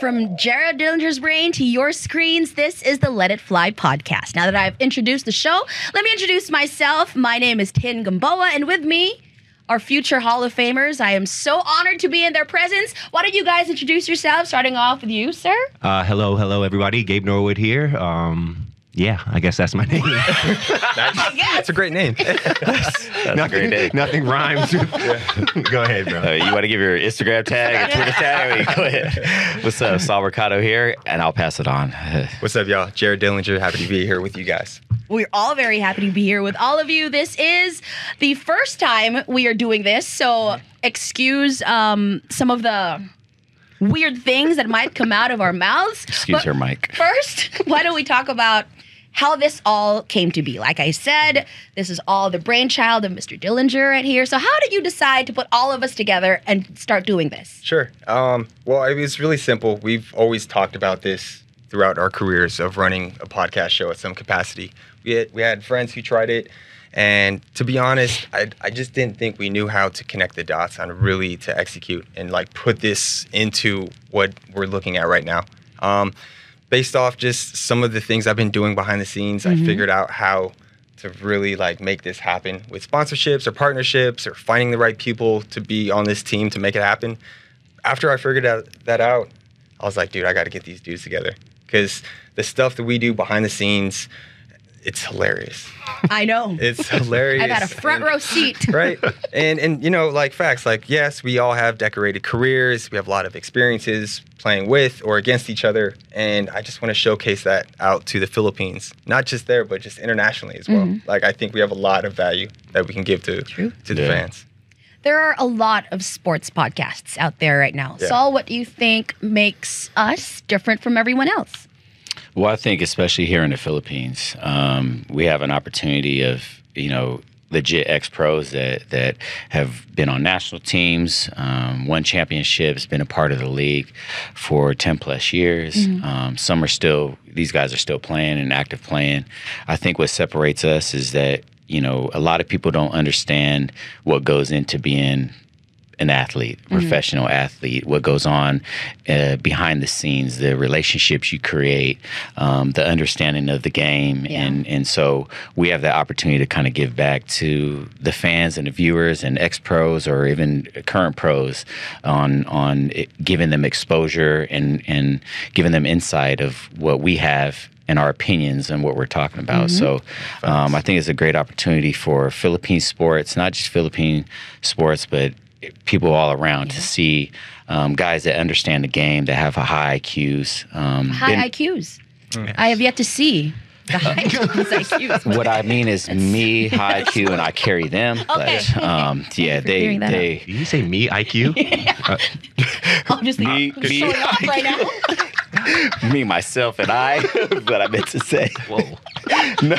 From Jared Dillinger's brain to your screens, this is the Let It Fly podcast. Now that I've introduced the show, let me introduce myself. My name is Tin Gamboa, and with me are future Hall of Famers. I am so honored to be in their presence. Why don't you guys introduce yourselves, starting off with you, sir? Uh, hello, hello, everybody. Gabe Norwood here. Um, yeah, I guess that's my name. that's, that's, a great name. that's, nothing, a great name. Nothing rhymes with. Go ahead, bro. Uh, you want to give your Instagram tag, a Twitter tag? Go ahead. What's up, Sol Mercado here, and I'll pass it on. What's up, y'all? Jared Dillinger, happy to be here with you guys. We're all very happy to be here with all of you. This is the first time we are doing this, so excuse um, some of the weird things that might come out of our mouths. Excuse her, Mike. First, why don't we talk about how this all came to be. Like I said, this is all the brainchild of Mr. Dillinger right here. So how did you decide to put all of us together and start doing this? Sure. Um, well, it was really simple. We've always talked about this throughout our careers of running a podcast show at some capacity. We had, we had friends who tried it. And to be honest, I, I just didn't think we knew how to connect the dots on really to execute and like put this into what we're looking at right now. Um, based off just some of the things I've been doing behind the scenes, mm-hmm. I figured out how to really like make this happen with sponsorships or partnerships or finding the right people to be on this team to make it happen. After I figured out, that out, I was like, dude, I got to get these dudes together because the stuff that we do behind the scenes, it's hilarious. I know. It's hilarious. I've had a front row seat. right. And and you know, like facts, like yes, we all have decorated careers. We have a lot of experiences playing with or against each other. And I just want to showcase that out to the Philippines. Not just there, but just internationally as well. Mm-hmm. Like I think we have a lot of value that we can give to True. to the yeah. fans. There are a lot of sports podcasts out there right now. Yeah. Sol, what do you think makes us different from everyone else? Well, I think especially here in the Philippines, um, we have an opportunity of you know legit ex pros that that have been on national teams, um, won championships, been a part of the league for ten plus years. Mm-hmm. Um, some are still; these guys are still playing and active playing. I think what separates us is that you know a lot of people don't understand what goes into being an athlete, mm-hmm. professional athlete, what goes on uh, behind the scenes, the relationships you create, um, the understanding of the game, yeah. and and so we have the opportunity to kind of give back to the fans and the viewers and ex pros or even current pros on on it, giving them exposure and and giving them insight of what we have and our opinions and what we're talking about. Mm-hmm. So um, I think it's a great opportunity for Philippine sports, not just Philippine sports, but people all around yeah. to see um, guys that understand the game that have a high IQs. Um, high been, IQs. Yes. I have yet to see. The high IQs. What I mean is me high IQ and I carry them. Okay. But um, yeah, they they. Did you say me IQ? yeah. uh, I'm just me, I'm me off right now. me myself and I. what I meant to say. Whoa. no,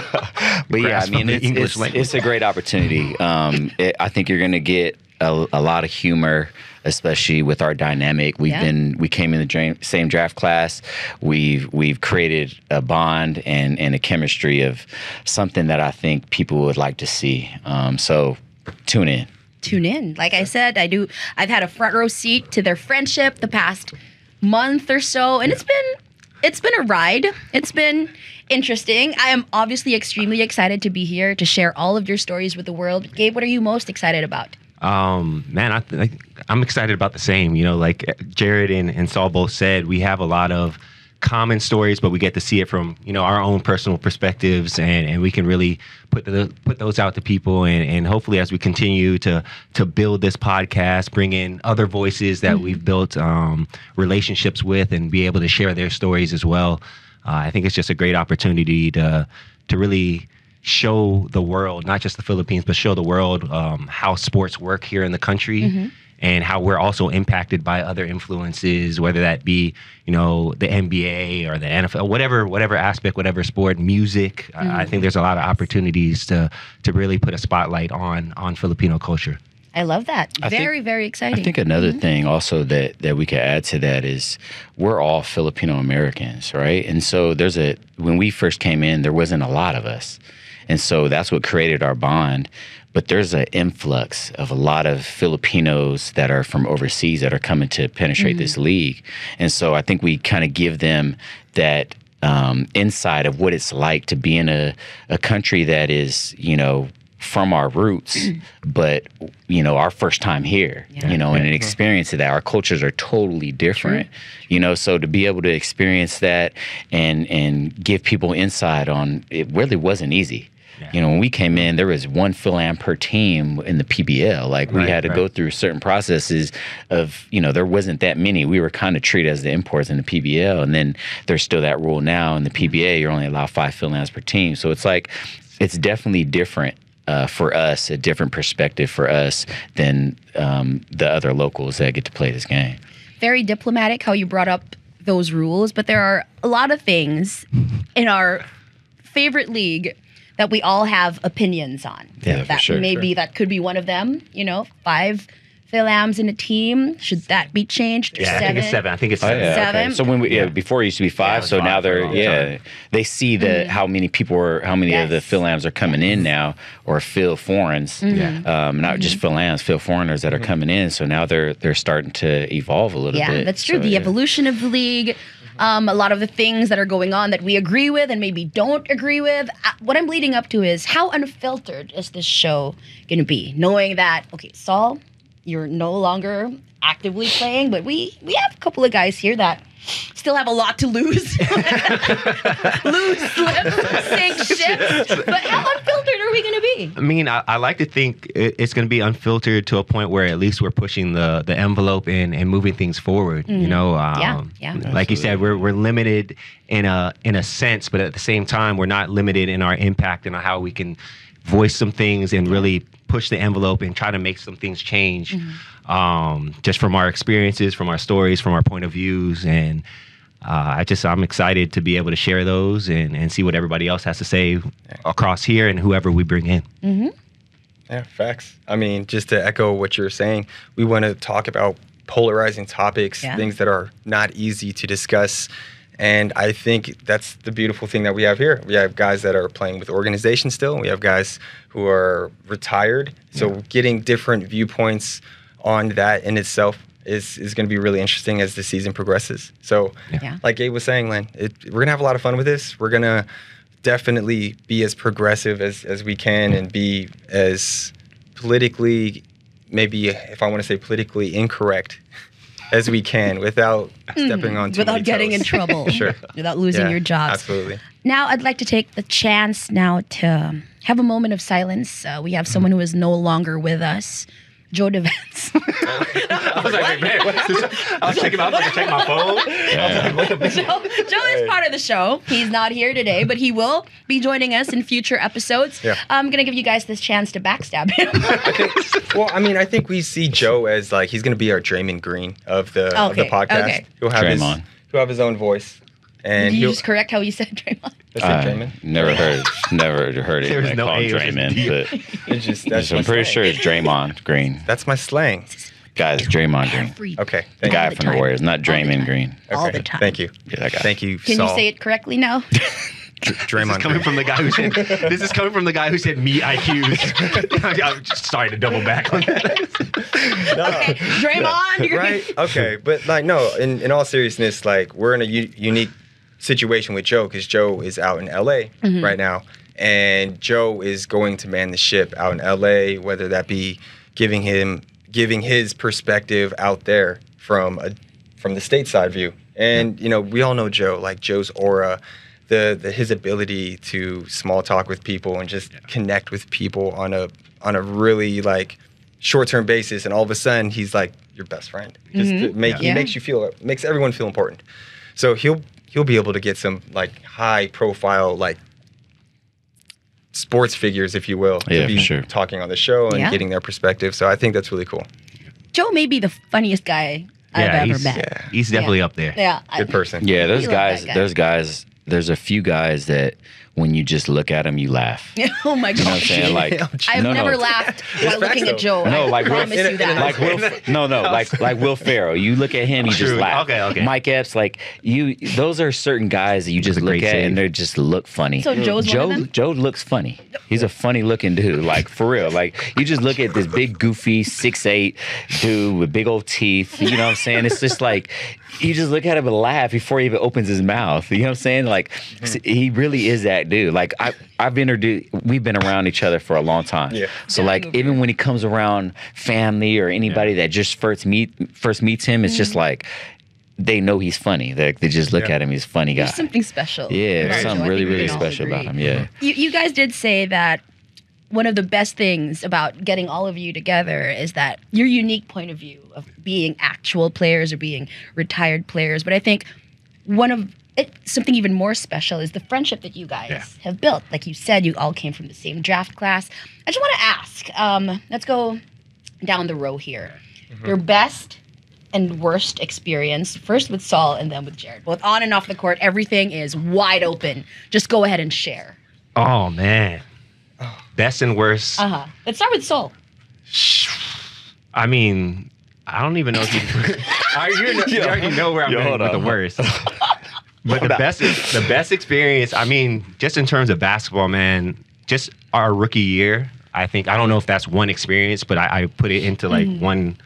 but yeah, I mean it's it's, it's, a great opportunity. Um, it, I think you're going to get a, a lot of humor especially with our dynamic. We've yeah. been we came in the dra- same draft class. We've we've created a bond and and a chemistry of something that I think people would like to see. Um, so tune in. Tune in. Like I said, I do. I've had a front row seat to their friendship the past month or so, and it's been it's been a ride. It's been interesting. I am obviously extremely excited to be here to share all of your stories with the world. Gabe, what are you most excited about? Um, man, I, th- I'm excited about the same. You know, like Jared and, and Sol both said, we have a lot of common stories, but we get to see it from you know our own personal perspectives, and, and we can really put the put those out to people, and, and hopefully as we continue to to build this podcast, bring in other voices that mm-hmm. we've built um, relationships with, and be able to share their stories as well. Uh, I think it's just a great opportunity to to really show the world, not just the Philippines, but show the world um, how sports work here in the country. Mm-hmm. And how we're also impacted by other influences, whether that be, you know, the NBA or the NFL, whatever, whatever aspect, whatever sport, music. Mm-hmm. I think there's a lot of opportunities to to really put a spotlight on on Filipino culture. I love that. I very, think, very exciting. I think another mm-hmm. thing also that that we could add to that is we're all Filipino Americans, right? And so there's a when we first came in, there wasn't a lot of us. And so that's what created our bond. but there's an influx of a lot of Filipinos that are from overseas that are coming to penetrate this league. And so I think we kind of give them that um, insight of what it's like to be in a, a country that is, you know, from our roots, but you know, our first time here, you know, and an experience of that. Our cultures are totally different, you know. So to be able to experience that and and give people insight on it really wasn't easy. You know, when we came in, there was one Philam per team in the PBL. Like we Right, had to right. go through certain processes of, you know, there wasn't that many. We were kind of treated as the imports in the PBL, and then there's still that rule now in the PBA. You're only allowed five Philams per team. So it's like, it's definitely different. Uh, for us, a different perspective for us than um, the other locals that get to play this game. Very diplomatic how you brought up those rules, but there are a lot of things in our favorite league that we all have opinions on. Yeah, for that sure, maybe that could be one of them. You know, five Philams in a team. Should that be changed? to Yeah, I think it's seven. I think it's Oh, seven. yeah, Seven? Okay. So when we yeah, before it used to be five, it was so now five for they're yeah time. they see the Mm-hmm. how many people are how many of the Philams are coming in now or Phil foreigners, Mm-hmm. Um, not just Philams, Phil foreigners that are coming in. So now they're they're starting to evolve a little bit. Yeah, that's true. So, the yeah. evolution of the league, um, a lot of the things that are going on that we agree with and maybe don't agree with. Uh, what I'm leading up to is how unfiltered is this show going to be? Knowing that, okay, Sol, you're no longer actively playing, but we we have a couple of guys here that still have a lot to lose. lose slips, sink ships. But how unfiltered are we going to be? I mean, I, I like to think it, it's going to be unfiltered to a point where at least we're pushing the the envelope and, and moving things forward. You know, um, Yeah, yeah. Like you said, we're we're limited in a in a sense, but at the same time, we're not limited in our impact and how we can voice some things and really push the envelope and try to make some things change. Um, just from our experiences, from our stories, from our point of views, and uh, I just I'm excited to be able to share those and, and see what everybody else has to say across here and whoever we bring in. Yeah, facts. I mean, just to echo what you're saying, we want to talk about polarizing topics, Yeah. things that are not easy to discuss. And I think that's the beautiful thing that we have here. We have guys that are playing with organizations still. We have guys who are retired. So getting different viewpoints on that in itself is, is going to be really interesting as the season progresses. So, Yeah. like Gabe was saying, Len, it, we're going to have a lot of fun with this. We're going to definitely be as progressive as, as we can and be as politically, maybe if I want to say politically incorrect as we can without stepping on too Hmm. Without many getting toes. in trouble. Sure. Without losing Yeah, your jobs. Absolutely. Now, I'd like to take the chance now to have a moment of silence. Uh, we have someone who is no longer with us, Joe Devance. I was like, wait, man, what is this? I was checking, I was like, check my phone. I was like, what the Joe, Joe is part of the show. He's not here today, but he will be joining us in future episodes. Yeah. I'm going to give you guys this chance to backstab him. I think, well, I mean, I think we see Joe as like he's going to be our Draymond Green of the of the Okay, podcast. okay. He'll have his Draymond. he'll have his own voice, and Did you just correct how you said Draymond? I said Draymond. never heard, never heard There was it no called A, it was just Draymond, D. but It's just that's I'm my pretty slang. sure it's Draymond Green. that's my slang. Guys, Draymond Green, Every- Okay, the thank guy the from the. Warriors, not All the Draymond time. Green. All the time. Thank you. Yeah, that guy. Thank you. Can Sol. you say it correctly now? Dr- This Draymond is coming Green. from the guy who said this is coming from the guy who said me IQs. I'm just sorry to double back on that. okay, Draymond. you're- right? Okay, but like no, in, in all seriousness, like we're in a u- unique situation with Joe because Joe is out in LA Mm-hmm. right now, and Joe is going to man the ship out in LA, whether that be giving him giving his perspective out there from a from the stateside view. And you know, we all know Joe, like Joe's aura, the, the his ability to small talk with people and just connect with people on a on a really like short term basis, and all of a sudden he's like your best friend. Just to make he makes you feel makes everyone feel important. So he'll he'll be able to get some like high profile like sports figures, if you will, Yeah, to be sure. talking on the show and Yeah. getting their perspective. So I think that's really cool. Joe may be the funniest guy I've Yeah, ever met. Yeah. He's definitely up there. Yeah. Good person. Yeah, those guys. that guy. There's guys there's a few guys that when you just look at him, you laugh. Oh my know what I'm gosh. saying? Like, I've no, never no. laughed It's while looking facts, at Joe. No, like Will- promise in you that. like Will, no, no, like like Will Ferrell. You look at him, you just laugh. Okay, okay. Mike Epps, like you, those are certain guys that you just a look at save. and they just look funny. So Joe's one Joe, of them? Joe looks funny. He's a funny looking dude, like for real. Like you just look at this big, goofy, six eight dude with big old teeth. You know what I'm saying? It's just like you just look at him and laugh before he even opens his mouth. You know what I'm saying? Like mm-hmm. he really is that dude. Like I, I've introduced, we've been around each other for a long time. Yeah. So like even when he comes around family or anybody that just first meet first meets him, it's just mm-hmm. like they know he's funny. They, they just look Yeah. at him, he's a funny guy. There's something special. yeah, about Joe. something I really, really can all special about him. Yeah. You, you guys did say that one of the best things about getting all of you together is that your unique point of view of being actual players or being retired players. But I think one of it, something even more special is the friendship that you guys Yeah. have built. Like you said, you all came from the same draft class. I just want to ask. Um, let's go down the row here. Your best and worst experience, first with Sol and then with Jared. Both on and off the court, everything is wide open. Just go ahead and share. Oh man, best and worst. Uh huh. Let's start with Sol. I mean, I don't even know if you. I, you, know, you already know where I'm Yo, going with the worst. But the best, the best experience. I mean, just in terms of basketball, man. Just our rookie year. I think I don't know if that's one experience, but I, I put it into like one,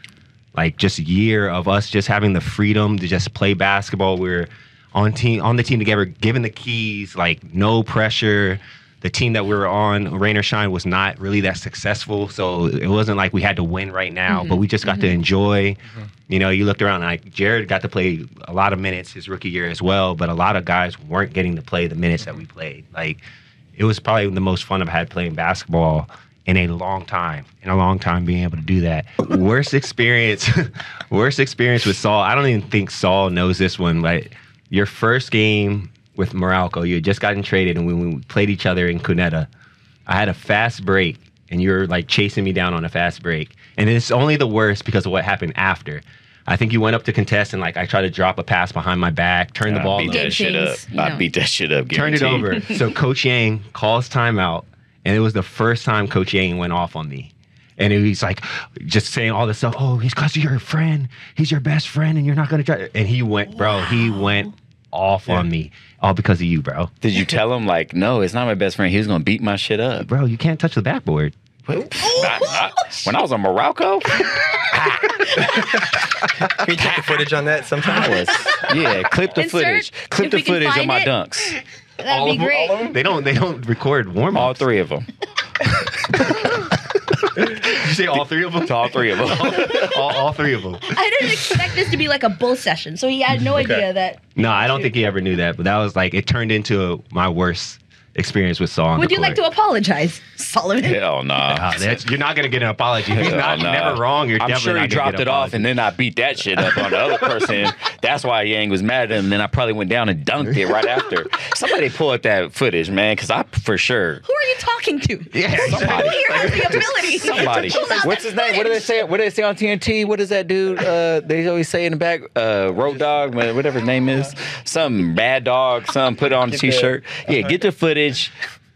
like just year of us just having the freedom to just play basketball. We're on team on the team together, given the keys, like no pressure. The team that we were on, Rain or Shine, was not really that successful. So it wasn't like we had to win right now, but mm-hmm. we just got to mm-hmm. enjoy. Mm-hmm. You know, you looked around, like Jared got to play a lot of minutes his rookie year as well, but a lot of guys weren't getting to play the minutes that we played. Like it was probably the most fun I've had playing basketball in a long time. In a long time, being able to do that. worst experience, worst experience with Sol. I don't even think Sol knows this one, but your first game with Meralco, you had just gotten traded, and when we played each other in Cuneta, I had a fast break, and you were like chasing me down on a fast break, and it's only the worst because of what happened after. I think you went up to contest, and like I tried to drop a pass behind my back, turn the I ball beat up, that shit up. you I know. beat that shit up. turned it over. so Coach Yeng calls timeout, and it was the first time Coach Yeng went off on me. And he's like, just saying all this stuff. Oh, he's because your friend. He's your best friend, and you're not gonna try. And he went, bro. He went off on me, all because of you, bro. Did you tell him like, no, it's not my best friend. He was gonna beat my shit up. Bro, you can't touch the backboard. What? Not- not- when I was on Meralco, Can you take the footage on that sometime? Was yeah. Clip the Insert, footage. Clip the footage of my it. dunks. That'd All be of them- great. all of them? They don't. They don't record warm All three of them. Did you say all three of them? All three of them. all, all three of them. I didn't expect this to be like a bull session, so he had no Okay. idea that. No, I don't think he ever knew that. But that was like it turned into my worst experience with Sol. on Would the you like to apologize, Solomon? Hell no. Ah, that's- you're not gonna get an apology. If he's Hell not nah. never wrong. You're I'm definitely sure he not gonna dropped it off, and then I beat that shit up on the other person. That's why Yeng was mad at him. Then I probably went down and dunked it right after. Somebody pull up that footage, man, because I for sure. Who are you talking to? Yeah, Somebody. Who here has the ability? Somebody. to pull out What's that his name? What do they say? What do they say on TNT? What is that dude? Uh, they always say in the back, uh, Road Dog, whatever his name is. Some bad dog. Some put on the Get the- t-shirt. Yeah, get the footage.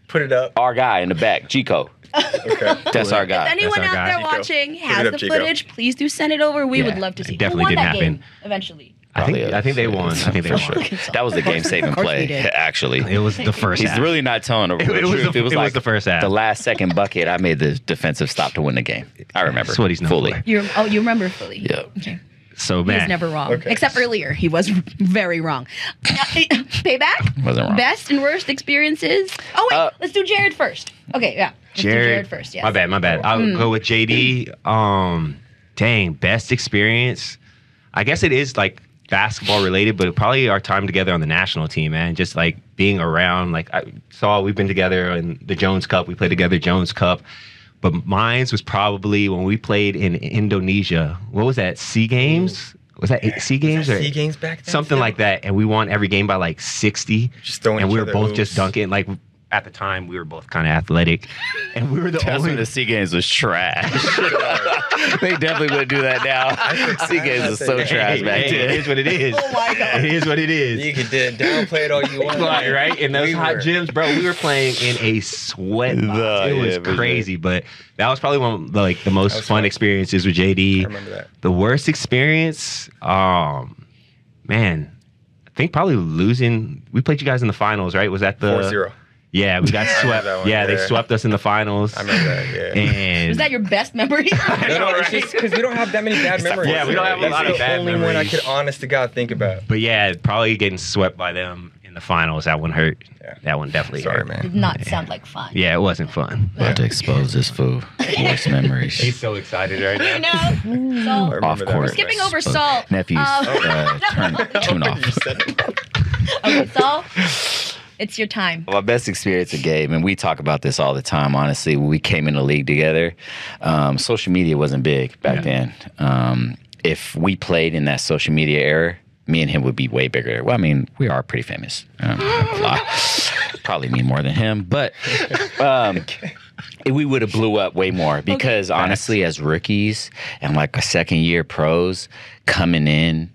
Put it up. Our guy in the back, Chico. Okay. That's our If guy. anyone That's our out guy. there Chico. watching Put has up, the Chico. footage, please do send it over. We would love to see. it definitely won didn't that happen. game eventually? I think Probably I think they us. won. I think they For won. sure. That was the game saving Of course we play, did. actually. It was the first. He's half. really not telling the It- it was truth. the- it was it was like the first half. The last second bucket, I made the defensive stop to win the game. I remember. That's what he's known fully. for. You oh, you remember fully? Yeah. Okay. So He was man. never wrong. Okay. Except earlier, he was very wrong. Payback. Wasn't wrong. Best and worst experiences. Oh wait, Uh, let's do Jared first. Okay, yeah. Let's do Jared, Jared first. Yes. My bad, my bad. I'll go with JD. Um, dang, best experience. I guess it is like basketball related, but probably our time together on the national team, man. Just like being around. Like I saw, we've been together in the Jones Cup. We played together Jones Cup. But mine's was probably when we played in Indonesia. What was that? Sea Games? Was that Sea Games or Sea games back then. something still? like that? And we won every game by like sixty Just throwing and we were both just dunking. Like at the time we were both kind of athletic, and we were the That's only. the Sea Games was trash. they definitely wouldn't do that now. sea Games was so Hey, trash Hey, back hey, then. is what it is. Oh my God. It is what it is. You could uh, downplay it all you want. Right, right? In those We hot were- gyms, bro, we were playing in a sweat. The- it was yeah, for sure. crazy, but that was probably one of the, like the most fun fun. experiences with JD. I remember that. The worst experience, um, man, I think probably losing. We played you guys in the finals, right? Was that the 4 0. Yeah, we got swept. one, yeah, they swept us in the finals. I remember that, yeah. And Was that your best memory? No, no, it's just because we don't have that many bad memories. Yeah, we don't have a That's lot of the bad only one I could, honest to God, think about. but yeah, probably getting swept by them in the finals. That one hurt. Yeah. That one definitely Sorry, hurt. man. Did not sound like fun. Yeah, it wasn't fun. About to expose this fool. Worst memories. He's so excited right now. You know? I So remember Off course. skipping over salt. Nephews, um, uh, turn, tune off. You said it. Okay, Sol, it's your time. My best experience of game, and we talk about this all the time. Honestly, when we came in the league together, um, social media wasn't big back then. Um, if we played in that social media era, me and him would be way bigger. Well, I mean, we are pretty famous. Um. Probably me more than him, but um, we would have blew up way more because honestly, as rookies and like a second year pros coming in,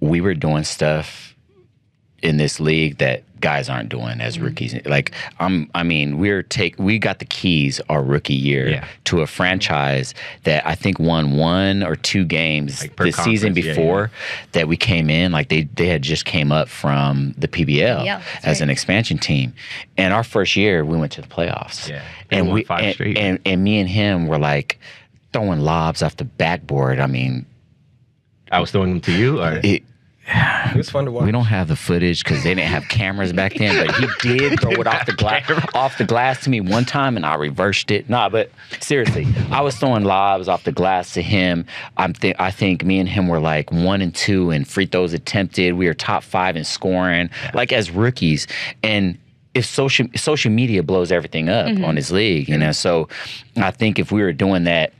we were doing stuff in this league that guys aren't doing Mm-hmm. as rookies. Like I'm I mean, we're take we got the keys our rookie year Yeah. to a franchise that I think won one or two games Like the season conference, yeah, before that we came in. Like they they had just came up from the PBL Yeah, that's as an expansion team. And our first year we went to the playoffs. Yeah. And we five and, straight. and and me and him were like throwing lobs off the backboard. I mean, I was throwing them to you, or it It was fun to watch. we don't have the footage because they didn't have cameras back then. But he did throw it off the glass off the glass to me one time, and I reversed it. Nah, but seriously, I was throwing lobs off the glass to him. I'm th- I think me and him were like one and two in free throws attempted. We were top five in scoring, like as rookies, and. If social social media blows everything up mm-hmm. on his league, you know, so I think if we were doing that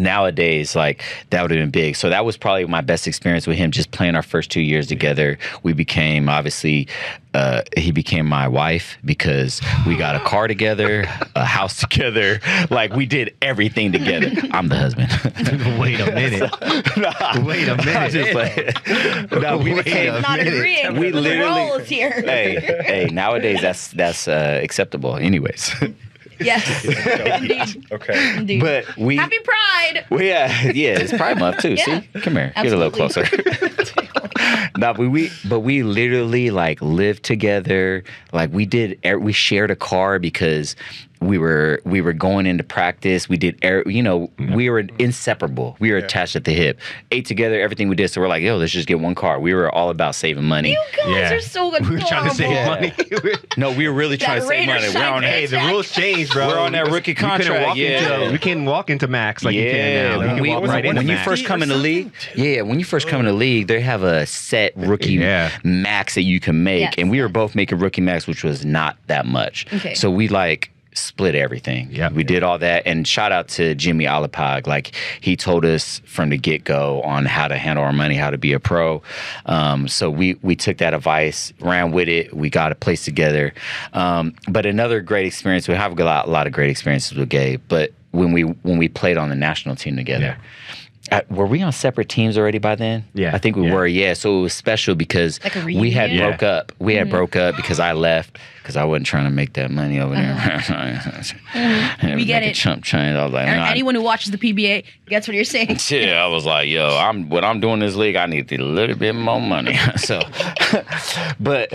nowadays like that would have been big. So that was probably my best experience with him just playing our first two years together. We became obviously uh, he became my wife because we got a car together a house together. Like we did everything together. I'm the husband. Wait a minute. Wait a minute. just like, no, we Wait became Not agreeing We literally- roles here. hey hey nowadays that's that's uh, acceptable anyways Yes. Indeed. Okay. Indeed. but we Happy Pride. Well, yeah, yeah, it's Pride Month too. Yeah, See, come here, get a little closer. absolutely. no, but we, but we literally like lived together. Like we did, er- we shared a car because we were we were going into practice. We did, air, you know, we were inseparable. We were attached at the hip. Ate together, everything we did. So we're like, yo, let's just get one car. We were all about saving money. You guys Yeah. are so adorable. We were trying to save Yeah. money. No, we were really That trying to save Raider money. We're on hey, the rules changed, bro. We're on that rookie We contract, walk yeah. into, we can walk into Max like you can yeah, now. We when, can we, walk when, right when into you first come in the league, yeah, when you first come in the league, they have a set rookie Yeah. max that you can make, Yes. and we were both making rookie max, which was not that much. Okay. So we like split everything. Yeah, we did all that, and shout out to Jimmy Alapag. Like he told us from the get go on how to handle our money, how to be a pro. Um, so we we took that advice, ran with it. We got a place together. Um, but another great experience. We have a lot, a lot of great experiences with Gabe, but when we when we played on the national team together. Were we on separate teams already by then? Yeah. I think we Yeah. were. Yeah, so it was special because Like we had reunion? broke up. We had broke up because I left because I wasn't trying to make that money over there. Uh-huh. We get it. chump change. I was like, And nah, anyone who watches the PBA gets what you're saying. yeah, I was like, yo, I'm what I'm doing this league. I need a little bit more money. so, but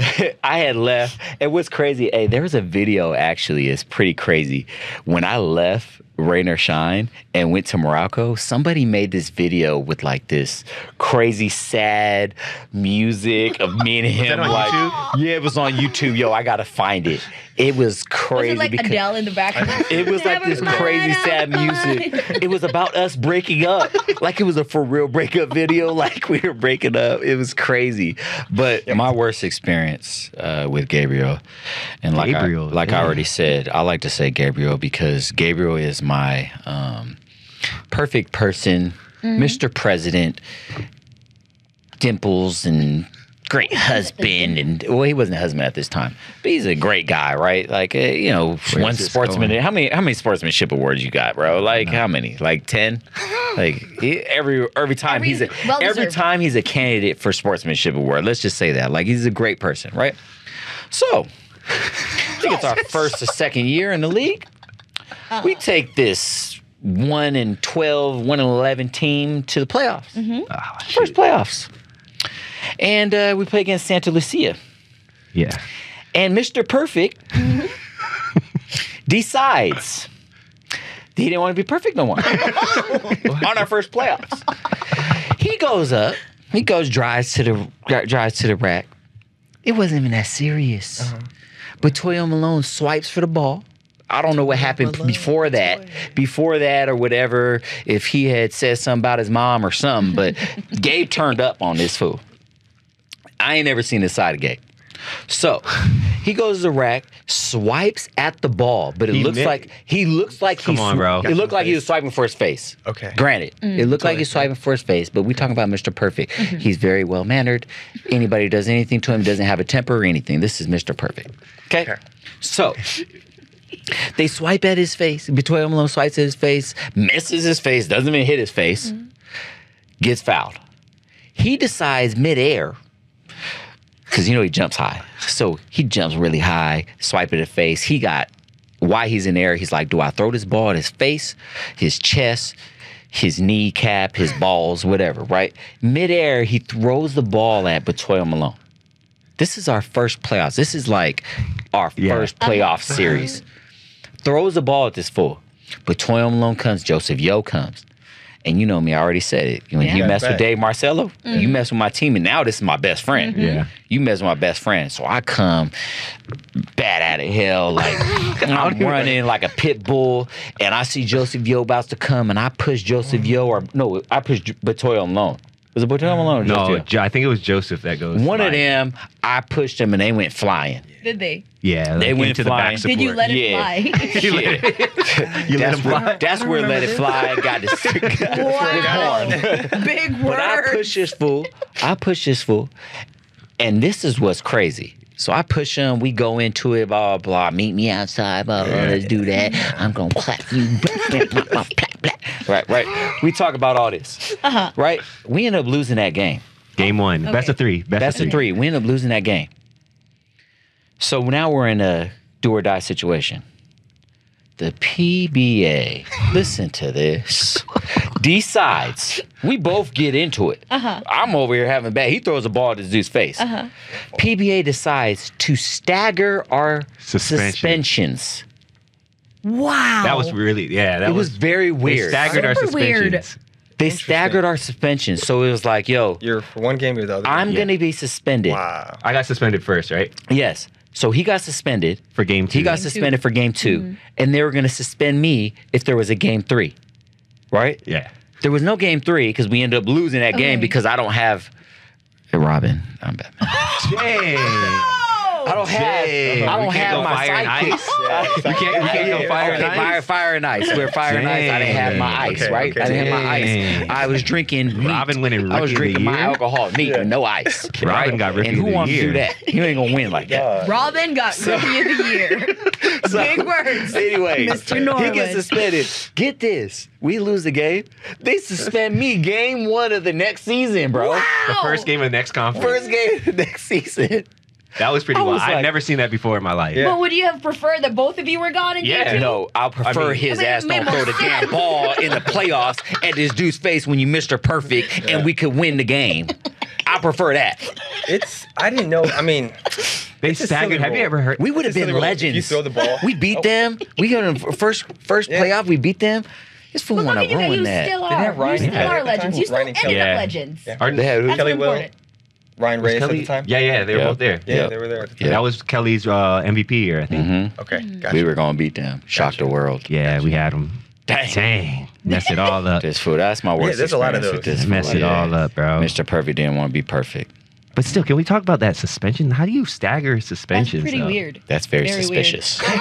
I had left. It was crazy. Hey, there was a video actually. It's pretty crazy. When I left Rain or Shine and went to Meralco, somebody made this video with like this crazy sad music of me and him. that on like, YouTube? yeah, it was on YouTube. Yo, I gotta find it. It was Was crazy. it like Adele in the background? it was like this crazy sad music. It was about us breaking up. Like it was a for real breakup video. Like we were breaking up. It was crazy. But my worst experience uh, with Gabriel, and like Gabriel, I, like I already said, I like to say Gabriel because Gabriel is my um, perfect person, Mr. President, dimples and great husband, and well, he wasn't a husband at this time, but he's a great guy, right? Like, uh, you know, one sportsman. going? How many how many sportsmanship awards you got, bro? Like, how many? Like ten? like he, every every time Every- he's a well every deserved. time he's a candidate for sportsmanship award. Let's just say that. Like, he's a great person, right? So, I think it's our first or second year in the league. We take this one and 12, one and 11 team to the playoffs. Ah, First playoffs. And uh, we play against Santa Lucia. Yeah. And Mr. Perfect decides he didn't want to be perfect no more on our first playoffs. He goes up, he goes, drives to the drives to the rack. It wasn't even that serious. But Toyo Malone swipes for the ball. I don't know what happened before that, before that or whatever. If he had said something about his mom or something, but Gabe turned up on this fool. I ain't never seen this side of Gabe. So he goes to the rack, swipes at the ball, but it He looks mi- like he looks like Come on, bro. It looked like he was swiping for his face. Okay. Granted, it looked like he's swiping for his face, but we talking about Mr. Perfect. He's very well mannered. Anybody who does anything to him doesn't have a temper or anything. This is Mr. Perfect. Okay. Okay. So they swipe at his face. Between Malone swipes at his face, misses his face, doesn't even hit his face, gets fouled. He decides midair, because you know he jumps high. So he jumps really high, swipe at the face. He got why he's in air. He's like, do I throw this ball at his face, his chest, his kneecap, his balls, whatever, right? Midair, he throws the ball at Batoya Malone. This is our first playoffs. This is like our Yeah. first playoff series. Throws the ball at this fool. But Batoya Malone comes, Joseph Yeo comes. And you know me, I already said it. When you Yeah. mess with Dave Marcello, mm-hmm. you mess with my team, and now this is my best friend. Mm-hmm. Yeah. You mess with my best friend. So I come bad out of hell, like I'm running like a pit bull, and I see Joseph Yeo about to come, and I push Joseph Yeo, or no, I push Batoya Malone. Was it Batoya Malone or No, Joseph Jo- I think it was Joseph that goes. One of flying. them, I pushed them and they went flying. Did they? Yeah, They like went into the flying. back Did you let it Yeah. fly? You let it- you let That's him fly. where, that's where Let It Fly got this. wow. Big But I word. push this fool. I push this fool. And this is what's crazy. So I push him. We go into it, blah, blah, blah. Meet me outside, blah, blah. Let's do that. I'm going to clap you. Blah, blah, blah, blah, blah. Right, right. We talk about all this. Uh-huh. Right? We end up losing that game. Game one, best of three. Best, Best of three. We end up losing that game. So now we're in a do or die situation. The PBA, listen to this, decides we both get into it. Uh-huh. I'm over here having bad. He throws a ball at this dude's face. Uh-huh. PBA decides to stagger our Suspension. suspensions. Wow. That was really yeah. That It was very They weird. staggered our Super weird. suspensions. They staggered our suspensions. So it was like, yo, You're for one game, you're the other. I'm game. going to be suspended. Wow. I got suspended first, right? Yes. So he got suspended. For game two. He got Game two. suspended for game 2 mm-hmm. and they were going to suspend me if there was a game three, right? yeah. There was no game three because we ended up losing that game because I don't have. Hey, Robin, I'm Batman. Dang. I don't have. Dang. I don't have my fire and ice? You can't, you can't go fire and ice? fire, fire and ice. We're fire and ice. I didn't have my ice, Okay, right? okay. I didn't have my ice. I was drinking neat. Robin winning I was Rookie of the drinking my Year? alcohol neat with no ice. Robin right? got Rookie And who wants to do that? You ain't gonna win like that. Robin got Rookie of the Year. Big words. Anyway, Mr. he gets suspended. Get this. We lose the game. They suspend me game one of the next season, bro. Wow. The first game of the next conference. First game of the next season. That was pretty I wild. was I've like- never seen that before in my life. Yeah. But would you have preferred that both of you were gone in Yeah. game two? No, I prefer mean- his I mean, ass it don't throw more the damn ball in the playoffs at this dude's face when you Mr. Perfect and we could win the game. I prefer that. It's. I didn't know. I mean, They It's a staggered. silly Have you rule. ever heard? We would have It's a been silly rule. If you legends. throw the ball- We beat Oh. them. We got them first first Yeah. playoff. We beat them. This fool But want look to at you, ruin you that. still Didn't are. have Ryan you still Kelly are at the legends. time? You still Ryan end Kelly. up Yeah. legends. Yeah. Are- They had who? That's Kelly what's Will. important. Ryan Reyes Kelly- at the time. Yeah, yeah, they were Yeah. both there. Yeah, Yeah. they were there. At the time. Yeah. That was Kelly's uh, MVP year, I think. Mhm. Okay, gotcha. We were gonna beat them. Shock Gotcha. the world. Yeah, we had them. Dang. Dang, mess it all up. This fool. That's my worst. Yeah, there's a lot of experience with those. This Mess fool. it all up, bro. Mr. Perfect didn't want to be perfect. But still, can we talk about that suspension? How do you stagger suspensions? That's pretty though? weird. That's very, Very suspicious.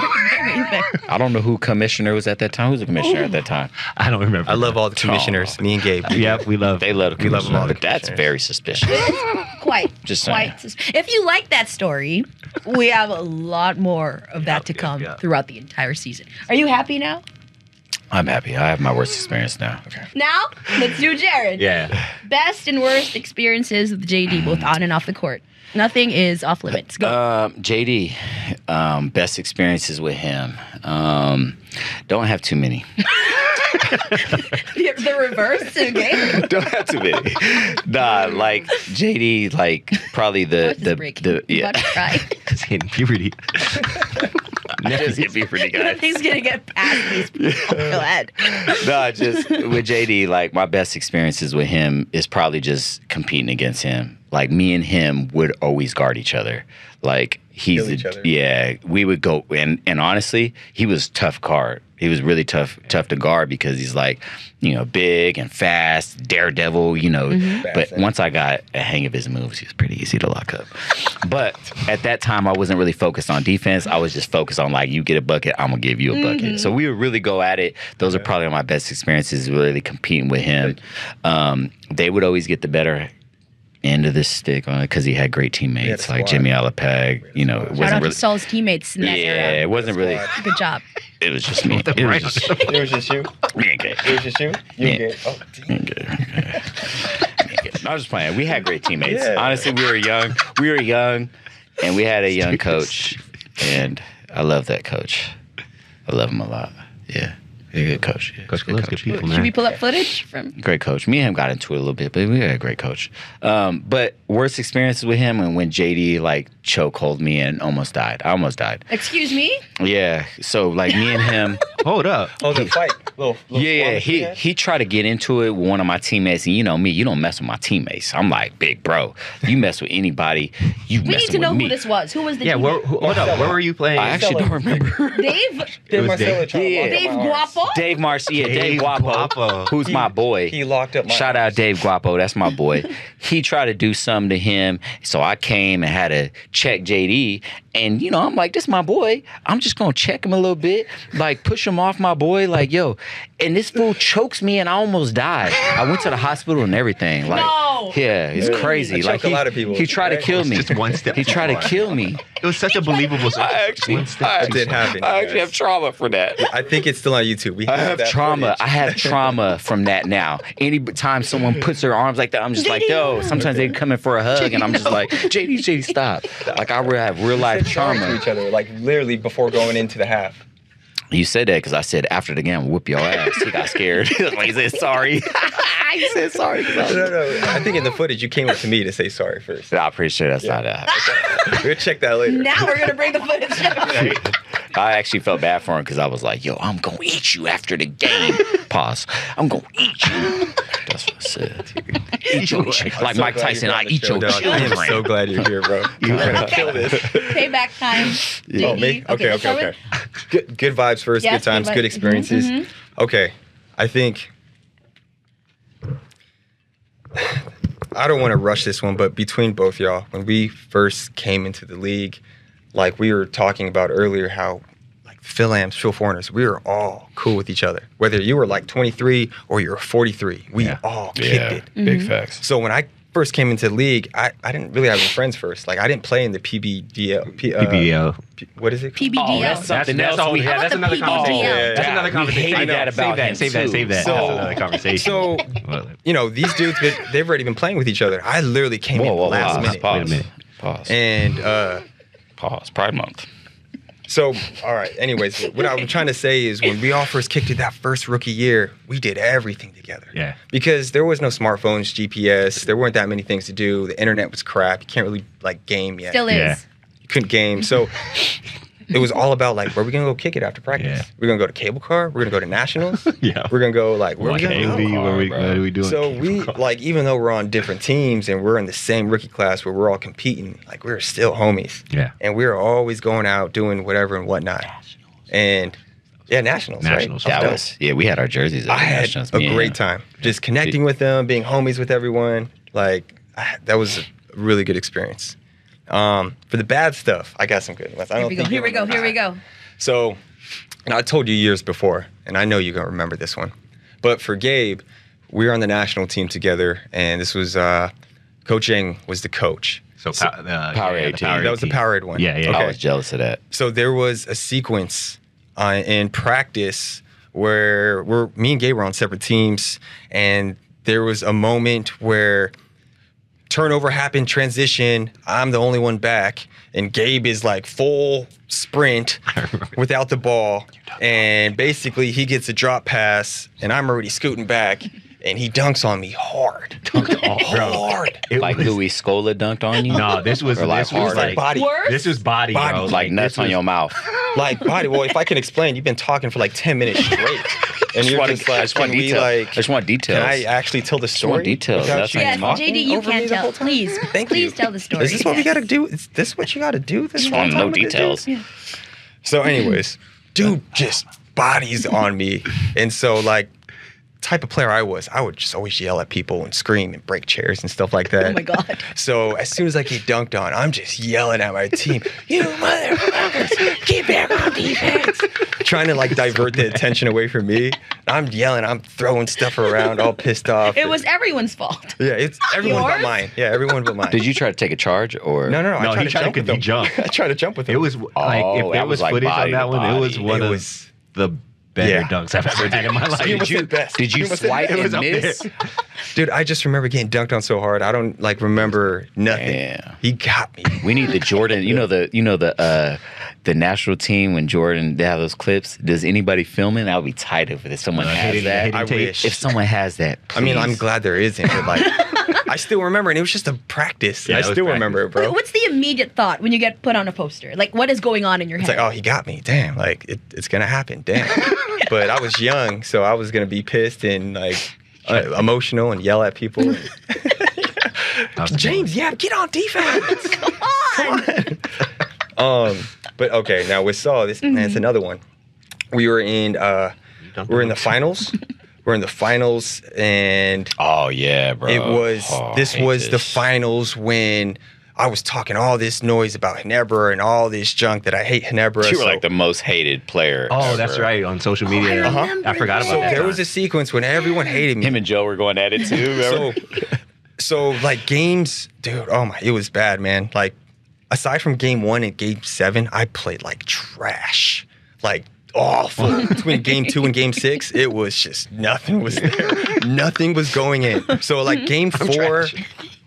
Weird. I don't know who commissioner was at that time. Who was the commissioner at that time? I don't remember. I love all the Tom. commissioners. Me and Gabe. Yep, we love. They love We love them commissioner, all, the that's very suspicious. quite Just quite sus- if you like that story we have a lot more of that to Yep, yep, come yep. throughout the entire season are you happy now I'm happy. I have my worst experience now. Okay. Now let's do jared Yeah. best and worst experiences with jd both on and off the court nothing is off limits go Um, JD, um, best experiences with him. Um, don't have too many. the, the reverse okay don't have too many. Nah, like JD, like probably the Voice the, the yeah. about to cry It's hitting puberty. Just hit me pretty good. nothing's gonna get past these people go ahead no, just with JD, like my best experiences with him is probably just competing against him. Like me and him would always guard each other. Like he's Kill each a- other. yeah, we would go and and honestly, he was tough guard. He was really tough tough to guard because he's like, you know, big and fast, daredevil, you know. But once I got a hang of his moves, he was pretty easy to lock up. But at that time I wasn't really focused on defense. I was just focused on like you get a bucket, I'm gonna give you a bucket. So we would really go at it. Those are probably my best experiences really competing with him. Um, they would always get the better end of the stick on it because he had great teammates squad. like Jimmy Alapag. You know, it wasn't out really. to Sol's teammates in that Yeah, era it wasn't really. squad. good job It was just me. It was right. just It was just you. me and Gabe. It was just you. You Yeah. and Gabe. Oh, Me damn. and Gabe. Me and Gabe. No, I was just playing. We had great teammates. Yeah. Honestly, we were young. We were young, and we had a young coach, and I love that coach. I love him a lot. Yeah, he's a good coach. Yeah, Coach he's good loves good people, should we pull up footage from Great coach. Me and him got into it a little bit, but we had a great coach. Um, but worst experiences with him and when JD like chokehold me and almost died. I almost died. excuse me Yeah. So like me and him. Hold up. Oh, the fight. Little, little yeah, yeah. He that he tried to get into it with one of my teammates, and you know me, you don't mess with my teammates. I'm like, big bro, you mess with anybody, you we need to know me. who this was who was the Yeah. Where, who, hold up. Where were you playing? I actually don't remember. dave Dave It Marcelo Dave- tried to Yeah. lock up dave my arms. Guapo Dave Marcia, Dave, Dave Guapo, Guapo. who's my boy. He locked up my Shout out. Dave Guapo, that's my boy. he tried to do something to him, so I came and had to check JD. And you know, I'm like, this my boy. I'm just gonna check him a little bit, like push him off my boy, like yo. And this fool chokes me, and I almost died. I went to the hospital and everything. Like, No. yeah, it's Yeah. crazy. I like choke a lot of people, he tried to kill me. just one step He tried to kill me. It was such a believable. I actually, One step I That actually, did happen. I actually have trauma for that. I think it's still on YouTube. We I have trauma. footage. I have trauma from that now. Any time someone puts their arms like that, I'm just like, yo. Sometimes they come in for a hug, and I'm just like, JD, JD, stop. Like I really have real life Said sorry to each other, like literally before going into the half. You said that because I said after the game, I'll whoop your ass. He got scared. like he said sorry. he said sorry. I No, no. I think in the footage you came up to me to say sorry first. I'm pretty sure that's not that. We'll check that later. now we're gonna bring the footage I actually felt bad for him because I was like, yo, I'm gonna eat you after the game. Pause. I'm gonna eat you. That's what I said. Eat your chi- like so Mike Tyson, I eat show, your dog. I am so glad you're here, bro. You're gonna kill this. payback time Oh, me? JD. Okay, okay, start okay. with- Good, good vibes first. Yes, good times. good Good, vibes. experiences. Mhm, Okay, I think I don't want to rush this one, but between both y'all, when we first came into the league, like we were talking about earlier, how like Phil Amps, Phil Foreigners, we were all cool with each other. Whether you were like 23 or you're 43, we Yeah. all kicked it. big facts. So when I first came into the league, I, I didn't really have any friends first. Like I didn't play in the PBDL. P, uh, PBL. P- what is it? PBDL. Oh, that's something that's else a- we yeah, had. that's another the conversation. PBDL? That's another conversation. hated I know. that about save that, him, save that, save that. So- that's another conversation. So you know these dudes, they- they've already been playing with each other. I literally came Whoa, in whoa, last pause, minute. pause, Wait a minute. Pause. And uh, pause. Pride Month. so, all right. Anyways, what I'm trying to say is when we all first kicked it that first rookie year, we did everything together. Yeah. Because there was no smartphones, GPS. There weren't that many things to do. The internet was crap. You can't really like game yet. Still is. Yeah. you couldn't game. So it was all about like where are we gonna go kick it after practice. Yeah. We're gonna go to cable car. We're gonna go to nationals. Yeah. We're gonna go like where Like we gonna go? AV, what are we, bro. what are we doing? So we like even though we're on different teams and we're in the same rookie class where we're all competing, like we're still homies. Yeah. And we're always going out doing whatever and whatnot. And yeah, nationals. Nationals. Right? That was yeah. We had our jerseys. At I had Nationals, a me and great time just connecting with them, being homies with everyone. Like that was a, really good experience. Um, for the bad stuff, I got some good ones. I Here don't we go. Here we go. Here we go. So, and I told you years before, and I know you're gonna remember this one. But for Gabe, we were on the national team together, and this was uh, Coach Yeng was the coach. So, pow- uh, Powerade yeah, team. Powerade That was the team. Powerade one. Yeah, yeah. Okay. I was jealous of that. So there was a sequence uh, in practice where we're me and Gabe were on separate teams, and there was a moment where turnover happened, transition. I'm the only one back, and Gabe is like full sprint without the ball, and basically he gets a drop pass, and I'm already scooting back, and he dunks on me hard, hard. It Like was- Luis Scola dunked on you? No, this was Or like this was hard. like Body. Worse? this was body, Body. bro. Like nuts this on was- your mouth. like body. Well, if I can explain, you've been talking for like ten minutes straight, and you're wanna- just like, I just want can detail. like, I just want details. Can I actually tell the story? want details. without That's you how Yes, you talk. talking JD, you can't tell. Please, Thank please you. tell the story. Is this what we got to do? Is this what you got to do? This Just whole want to know time with details. dude? So, anyways, dude just bodies on me, and so like. Type of player I was, I would just always yell at people and scream and break chairs and stuff like that. Oh my God. So as soon as I get dunked on, I'm just yelling at my team, "You motherfuckers, get back on defense!" Trying to like divert the attention away from me. I'm yelling, I'm throwing stuff around, all pissed off. It was everyone's fault. yeah, it's everyone but Yours? mine. Yeah, everyone but mine. Did you try to take a charge or? No, no, no. No, I tried he to tried to jump with could him. jump. I tried to jump with him. It was like Oh, if there was was like footage body on that to one, it was one It of was- the better Yeah. dunks I've ever had in my life. Was you-. Did you He was the swipe and miss? Dude, I just remember getting dunked on so hard. I don't like remember nothing. Yeah. He got me. We need the Jordan. You know the you know the uh the national team when Jordan they have those clips. Does anybody film it? Would be tight if if someone has hidden- that. hidden I tape. wish. If someone has that, I mean, I'm glad there isn't, but like, I still remember, and it was just a practice. Yeah, I still practice. remember it, bro. Wait, what's the immediate thought when you get put on a poster? Like, what is going on in your It's head? It's like, oh, he got me. Damn, like it, it's gonna happen. Damn. but I was young, so I was gonna be pissed and like uh, emotional and yell at people. James, yeah, get on defense. Come on. um, but okay, now with Sol, this man, it's another one. We were in, uh, we're in the finals. We're in the finals, and Oh yeah, bro. it was Oh, this hate was the finals when I was talking all this noise about Ginebra and all this junk that I hate Ginebra. You were so- like the most hated player. Oh, that's right. On social media, I uh-huh. I, forgot that. about that. there time. was a sequence when everyone hated me. Him and Joe were going at it too. so, so like games, dude. Oh my, it was bad, man. Like aside from game one and game seven, I played like trash, like awful. Between game two and game six, it was just nothing was there. nothing was going in. So like game four,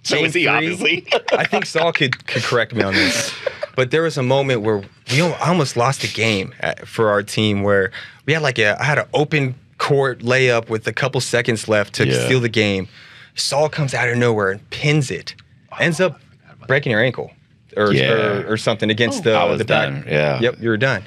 so game he three, obviously. I think Sol could could correct me on this, but there was a moment where we almost lost a game at, for our team where we had like a I had an open court layup with a couple seconds left to Yeah. steal the game. Sol comes out of nowhere and pins it, ends up oh, breaking your ankle or Yeah. or, or something against oh, the I was the back. done, yeah. Yep, you were done.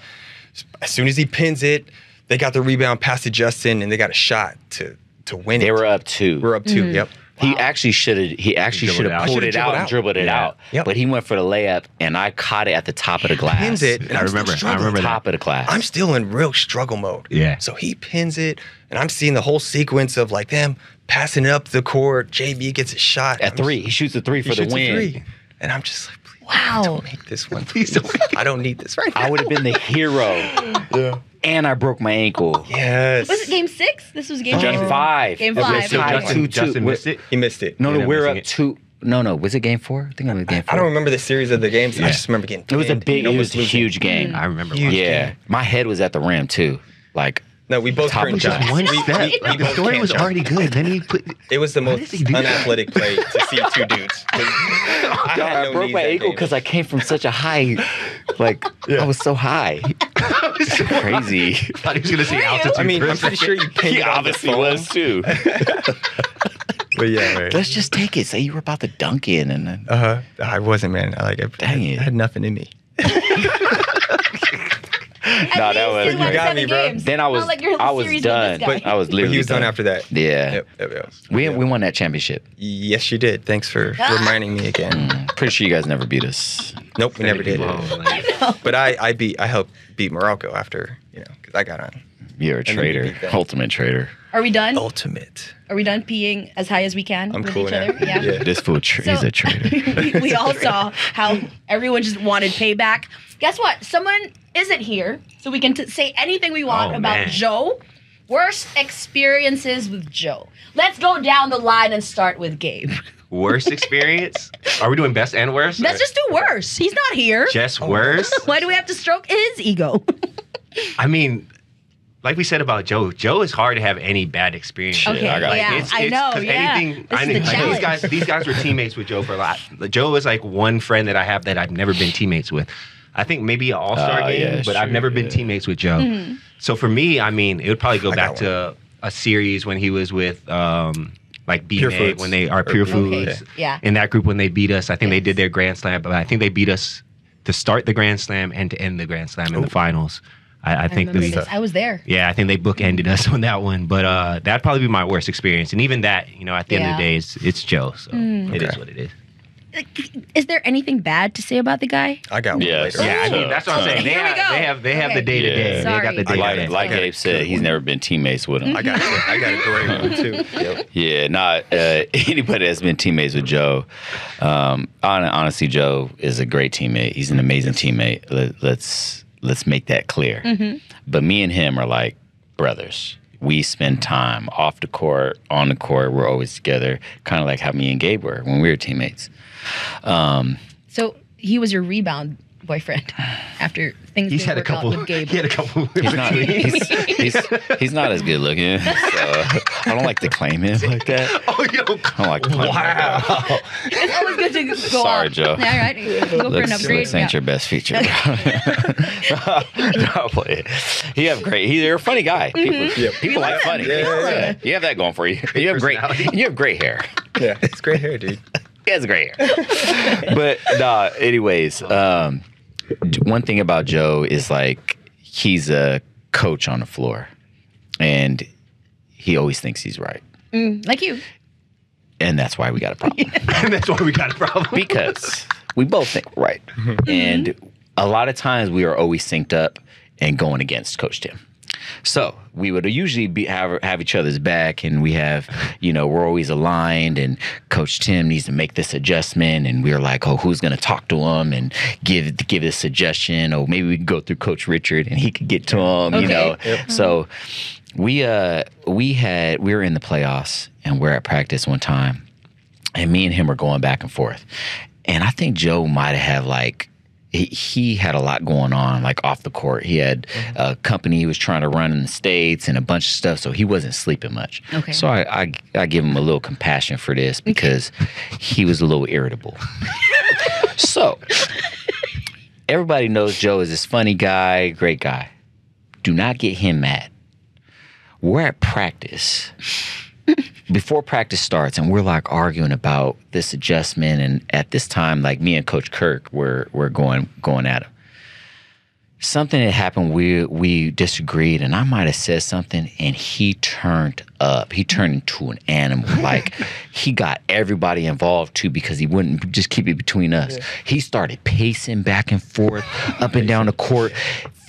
As soon as he pins it, they got the rebound past to Justin and they got a shot to to win they it. were up two. We're up 2 mm-hmm. Yep. He actually should have. He actually should have pulled it should've out dribbled and out. dribbled it Yeah. out. Yep. But he went for the layup, and I caught it at the top of the glass. Pins it. And I I'm remember. I struggling. remember that. Top of the class. I'm still in real struggle mode. Yeah. So he pins it, and I'm seeing the whole sequence of like them passing up the court. JB gets a shot at I'm three. just- He shoots a three he for the shoots a win. three. and I'm just like, please, Wow. don't make this one. Please Please, don't I don't need this right now. I would have been the hero, Yeah. and I broke my ankle. Yes. Was it game six? This was game Game six? five. Game It was five. So. Justin, two, two. Justin We're- missed it. He missed it. No, no, we're up it. two. No, no. Was it game four? I think it was game four. I don't remember the series of the games. I just remember getting. It was a big. It was a huge game. Mm-hmm. I remember. Huge. watching it. Yeah, my head was at the rim too. Like No, we both Top couldn't Just Just one We- step. we- Like, we the story was jump. already good. Then he put. It was the most does he do that? unathletic play to see two dudes. I, God, had I no broke my ankle because I came from such a high, like I was so high. It's crazy. I thought he was gonna say altitude. I mean, for a I'm pretty sure you pinned He it the obviously was too. But yeah, man. Let's just take it. Say you were about to dunk in, and then Uh huh. I wasn't, man. I like. I, Dang it. I had nothing in me. At No, that was- you got me, bro. games. then I was like I was done. But I was But literally he was done after that. Yeah, Yep, yep, yep. we Yeah. we won that championship. Yes, you did. Thanks for Ah. reminding me again. Mm, pretty sure you guys never beat us. Nope, we never did. Whoa. But I, I beat, I helped beat Meralco after, you know, because I got on. You're a traitor, ultimate traitor. Are we done? Ultimate. Are we done peeing as high as we can I'm with cool each now. other? Yeah. Yeah. This fool, tra- he's So- a traitor. we, we all saw how everyone just wanted payback. Guess what? Someone isn't here, so we can t- say anything we want Oh, about man. Joe. Worst experiences with Joe. Let's go down the line and start with Gabe. Worst experience? Are we doing best and worst? Let's Or just do worse. He's not here. just oh. worst. Why do we have to stroke his ego? I mean, like we said about Joe, Joe is hard to have any bad experience. Shit, okay, I got yeah, it's- I it's- know. 'cause Yeah, anything- this I is mean, the like, challenge. these guys, these guys were teammates with Joe for a lot. Joe is like one friend that I have that I've never been teammates with. I think maybe an All Star Oh, game, yeah, but I've sure, never been yeah. teammates with Joe. Mm-hmm. So for me, I mean, it would probably go I back to a series when he was with um, like B Pure when they are Or Pure Okay. Foods. Yeah. In that group when they beat us, I think they did their Grand Slam, but I think they beat us to start the Grand Slam and to end the Grand Slam in the finals. I, I I think remember the this. I was there. yeah, I think they bookended us on that one, but uh, that'd probably be my worst experience. And even that, you know, at the end of the day, it's it's Joe, so Mm. it is Okay. what it is. Is there anything bad to say about the guy? I got one Yeah, later. Yeah, I mean that's what I'm saying. They Here we have, go. they have they have Okay. the day to day. They got the Sorry. day to like day. like Okay. Gabe said, he's never been teammates with him. I got I got a great one too. Yep. Yeah, not uh, anybody that's been teammates with Joe. Um, honestly, Joe is a great teammate. He's an amazing teammate. Let, let's let's make that clear. But me and him are like brothers. We spend time off the court, on the court. We're always together, kind of like how me and Gabe were when we were teammates. Um, So he was your rebound boyfriend after things He's didn't had a couple. with Gabe. He had a couple. he's not. He's, he's, he's not as good looking. So I don't like to claim him like that. oh, yo, I don't like to claim him like that. wow. Good to go Sorry, off. Joe. All right, go for an looks, upgrade. looks ain't Yeah. your best feature. bro. no, play it. You have great. You're a funny guy. Mm-hmm. People, Yep. people like love funny. it. We Yeah. You have that going for you. You have great. personality. You have great hair. Yeah, it's great hair, dude. He has great hair. but nah. Anyways, um, one thing about Joe is like he's a coach on the floor, and he always thinks he's right, Mm, like you. and that's why we got a problem. and that's why we got a problem. because we both think we're right. And a lot of times we are always synced up and going against Coach Tim. So we would usually be have have each other's back, and we have, you know, we're always aligned. And Coach Tim needs to make this adjustment, and we're like, oh, who's going to talk to him and give give this suggestion? Or maybe we can go through Coach Richard, and he could get to him, you Okay. know. So we uh we had we were in the playoffs, and we're at practice one time, and me and him were going back and forth. And I think Joe might have like he, he had a lot going on like off the court. He had mm-hmm. a company he was trying to run in the states and a bunch of stuff, so he wasn't sleeping much. Okay. So I I, I give him a little compassion for this because he was a little irritable. so everybody knows Joe is this funny guy, great guy. Do not get him mad. We're at practice before practice starts and we're like arguing about this adjustment and at this time like me and coach kirk were were going going at him. Something had happened we we disagreed and i might have said something and he turned up. He turned into an animal. Like he got everybody involved too because he wouldn't just keep it between us. He started pacing back and forth up and down the court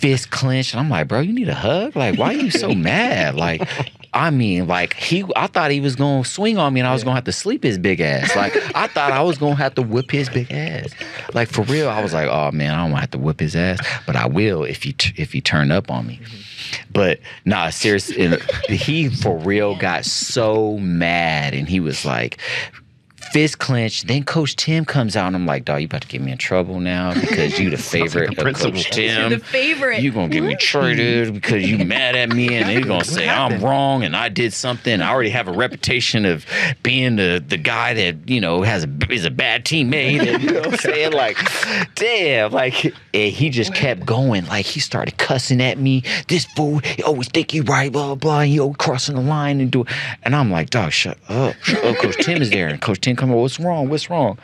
fist clenched and i'm like bro you need a hug like why are you so mad like I mean, like he, I thought he was gonna swing on me, and I was gonna have to sleep his big ass. Like I thought I was gonna have to whip his big ass. Like for real, I was like, oh man, I don't want to have to whip his ass, but I will if he t- if he turn up on me. Mm-hmm. But nah, seriously, he for real got so mad, and he was like. Fist clenched. Then Coach Tim comes out, and I'm like, "Dog, you about to get me in trouble now because you the favorite the of principal. Coach Tim. the favorite. You're gonna get me traded because you mad at me, and you're gonna say I'm wrong and I did something. I already have a reputation of being the the guy that you know has a is a bad teammate. And, you know what I'm saying? Like, damn, like and he just kept going. Like he started cussing at me. This fool, he always think he right, blah blah blah. And he always crossing the line and do. it. And I'm like, dog, shut up. Shut up. Coach Tim is there, and Coach Tim come over. What's wrong? What's wrong?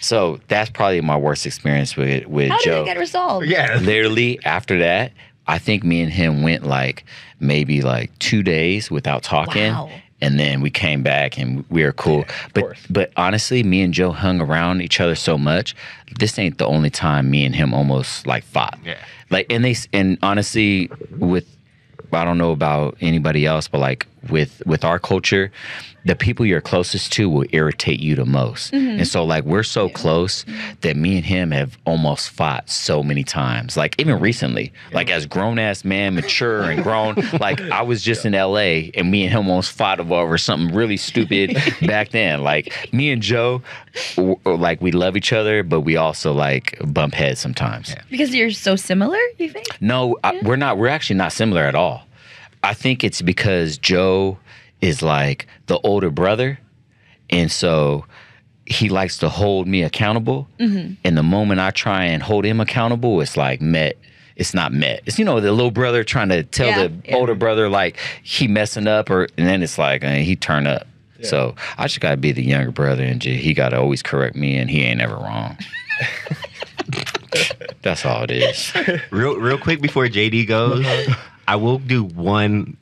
So that's probably my worst experience with with How did Joe it get resolved? Yeah. literally after that, I think me and him went like maybe like two days without talking. Wow. And then we came back and we were cool. but course. but honestly, me and Joe hung around each other so much. This ain't the only time me and him almost like fought. Yeah. Like and they and honestly with I don't know about anybody else, but like with with our culture, the people you're closest to will irritate you the most. Mm-hmm. And so like we're so close that me and him have almost fought so many times. Like even recently, like as grown ass man, mature and grown, like I was just in LA and me and him almost fought over something really stupid back then. Like me and Joe like we love each other, but we also like bump heads sometimes. Because you're so similar, you think? No, I, we're not. We're actually not similar at all. I think it's because Joe is like the older brother, and so he likes to hold me accountable. And the moment I try and hold him accountable, it's like met. It's not met. It's you know the little brother trying to tell Yeah, the yeah. older brother like he messing up, or and then it's like uh, he turn up. So I just gotta be the younger brother, and he gotta always correct me, and he ain't ever wrong. That's all it is. Real, real quick before JD goes, I will do one.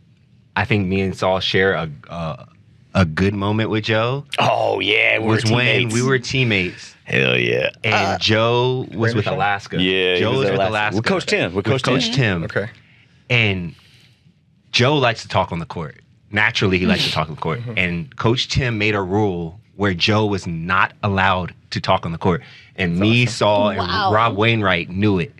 I think me and Sol share a a, a good moment with Joe. Oh yeah, we was were when teammates. we were teammates, Hell yeah. and uh, Joe was with Ranger? Alaska. Yeah, Joe was was with Alaska. Alaska. With Coach Tim, with Coach Tim. Tim. Okay. And Joe likes to talk on the court. Naturally, he likes to talk on the court. Mm-hmm. And Coach Tim made a rule where Joe was not allowed to talk on the court. And me, Sol, and Rob Wainwright knew it.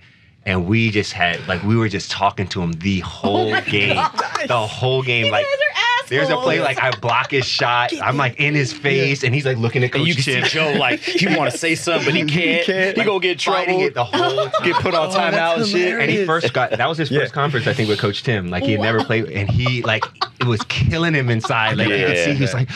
And we just had like we were just talking to him the oh whole my game, gosh. the whole game. You like guys are assholes. there's a play like I block his shot. I'm like in his face, and he's like looking at Coach And you can Tim. see Joe like he want to say something, but he can't. He, can't. gonna get fighting trouble. it the whole time. Get put on Oh, timeout that's and shit. And he first got that was his Yeah. first conference, I think, with Coach Tim. Like he had never played, and he like it was killing him inside. Like you could Yeah. see, he was like,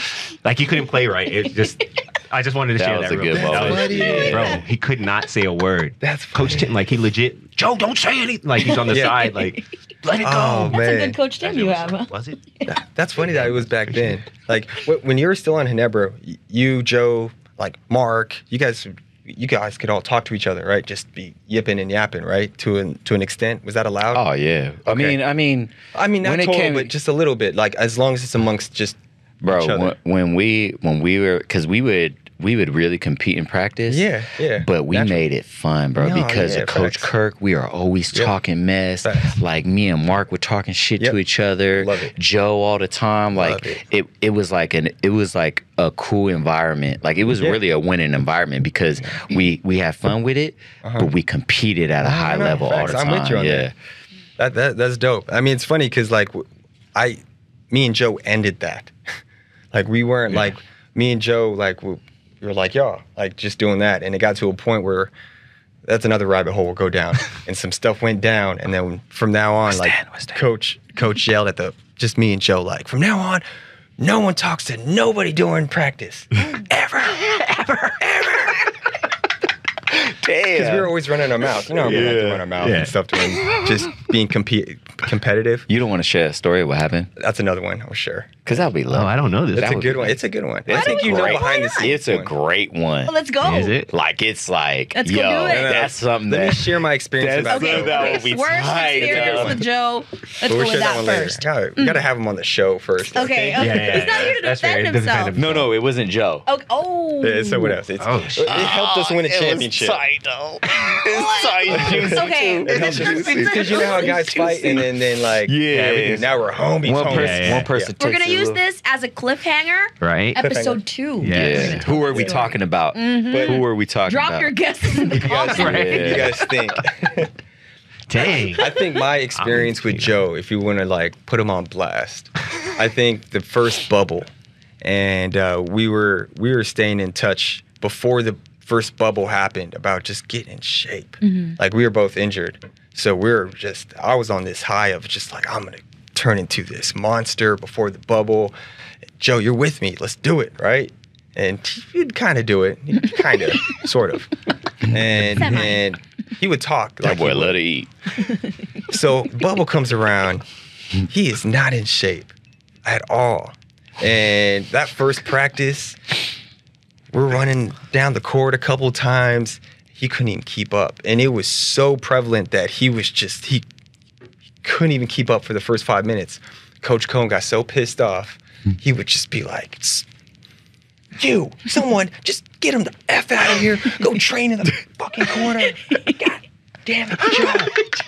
like he couldn't play right. It just, I just wanted to That share was that. a real good quick. That moment. was- Yeah. bro. He could not say a word. That's Coach. Tim, like he legit. Joe, don't say anything. Like he's on the Yeah. side, like let it go. Oh, That's a good coach Tim you have. huh? Was it? That's funny that it was back then. Like when you were still on Ginebra, y- you, Joe, like Mark, you guys, you guys could all talk to each other, right? Just be yipping and yapping, right? To an to an extent, was that allowed? Oh yeah. I mean, I mean, I mean, not when it total, came- but just a little bit. Like as long as it's amongst just bro. each other. When, when we when we were because we would we would really compete in practice. Yeah, yeah. But we Natural. made it fun, bro, No, because yeah, of Coach facts. Kirk. We are always Yep. talking mess. Facts. Like me and Mark were talking shit Yep. to each other. Love it. Joe all the time. Like it. it. it, was like an it was like a cool environment. Like it was Yeah. really a winning environment because we we had fun with it, uh-huh. but we competed at a high no, level all facts. the I'm with you on yeah. that. That, that that's dope. I mean, it's funny because like I, me and Joe ended that. like we weren't like me and Joe like we like y'all like just doing that, and it got to a point where that's another rabbit hole we'll go down, and some stuff went down, and then from now on like coach coach yelled at the just me and Joe like from now on. No one talks to nobody during practice, ever, ever. Because we were always running our mouth. You know, we like to Yeah. run our mouth Yeah. and stuff doing just being compe- competitive. You don't want to share a story of what happened? That's another one, I'm sure. Because that would be Oh. I don't know this. That's That a good be one. It's a good one. I That's think a you know behind the scenes. It's a great one. Well, let's go. Is it? Like it's like, Let's go do it. that's something Let me share my experience about Okay, Joe. that would be worst tight, experience with Joe. Let's But go we'll with share that one later. first. Yeah, we gotta have him on the show first. Okay, okay. Yeah, yeah, He's not yeah. here to defend He himself. no, no, it wasn't Joe. Oh, oh. Yeah, it's someone else. It's, Oh, it, helped us win a ah, championship. tight, though. It's tight, juicy, Okay. It helped us because you know how guys fight and then, then like Yeah. everything- now we're homies. One homies. person, Yeah, yeah. one person. We're gonna use this as a cliffhanger. right? Episode two. Yeah. Yeah. Who are we talking about? Who are we talking about? Drop about? your guesses in the You guys, comments. Right. you guys think? Dang. I think my experience with Joe, if you want to like put him on blast, I think the first bubble, and uh, we were we were staying in touch before the first bubble happened about just getting in shape. Mm-hmm. Like we were both injured, so we are just I was on this high of just like I'm gonna turn into this monster before the bubble. Joe, you're with me. Let's do it, right? And he'd kind of do it, kind of, sort of, and Semi. and he would talk That like he boy would. let it eat. So Bubble comes around. He is not in shape at all. And that first practice, we're running down the court a couple times. He couldn't even keep up. And it was so prevalent that he was just, he couldn't even keep up for the first five minutes. Coach Cone got so pissed off, hmm. he would just be like, You, someone, just get him the F out of here. Go train in the fucking corner. God damn it,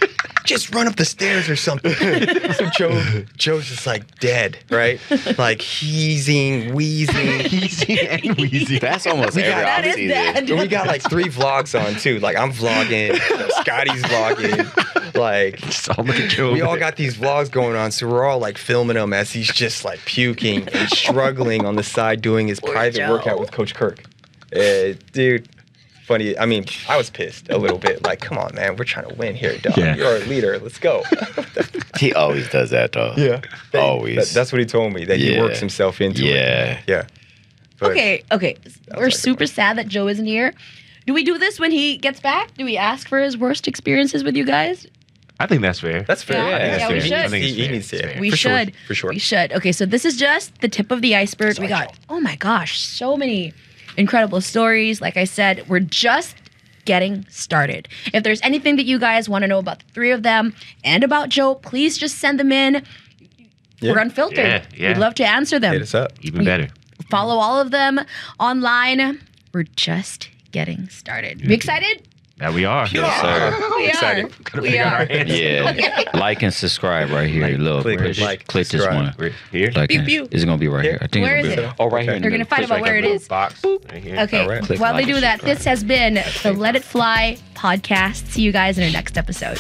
Joe. just run up the stairs or something. so Joe, Joe's just like dead, right? Like heezing, wheezing. Easy and wheezy. That's almost We every got- That is offseason. we got like three vlogs on too. Like I'm vlogging, Scottie's vlogging. Like all look at Joe. we all got these vlogs going on, so we're all like filming him as he's just like puking and struggling on the side doing his private Joe. workout with Coach Kirk. Uh, dude, funny. I mean, I was pissed a little bit. Like, come on, man, we're trying to win here, dog. Yeah. You're our leader. Let's go. He always does that though. They- Always. that- that's what he told me. That he works himself into it. Yeah. Yeah. But- Okay, okay. We're like a super sad that Joe isn't here. Do we do this when he gets back? Do we ask for his worst experiences with you guys? I think that's fair. That's fair. Yeah, I think yeah, that's we fair. should. He I think needs- He, he needs to. It's yeah, fair. We for should. Sure, for sure. We should. Okay, so this is just the tip of the iceberg. We got, oh my gosh, so many incredible stories. Like I said, we're just getting started. If there's anything that you guys want to know about the three of them and about Joe, please just send them in. Yeah. We're unfiltered. Yeah, yeah. We'd love to answer them. Hit us up. Even better. Follow all of them online. We're just getting started. You excited? That we are. Yes, sir. We Excited. are. We figure out our are. hands. Yeah. like and subscribe right here. Like, Look, click, push, like, click this one. We're here. Like, Pew, pew. is it gonna be right here? I think Where it's is gonna be it? Oh, right here. Okay. in You're gonna find out where it is. Box. Right here. Okay. All right. Click While they do that, subscribe. this has been the Let It Fly podcast. See you guys in our next episode.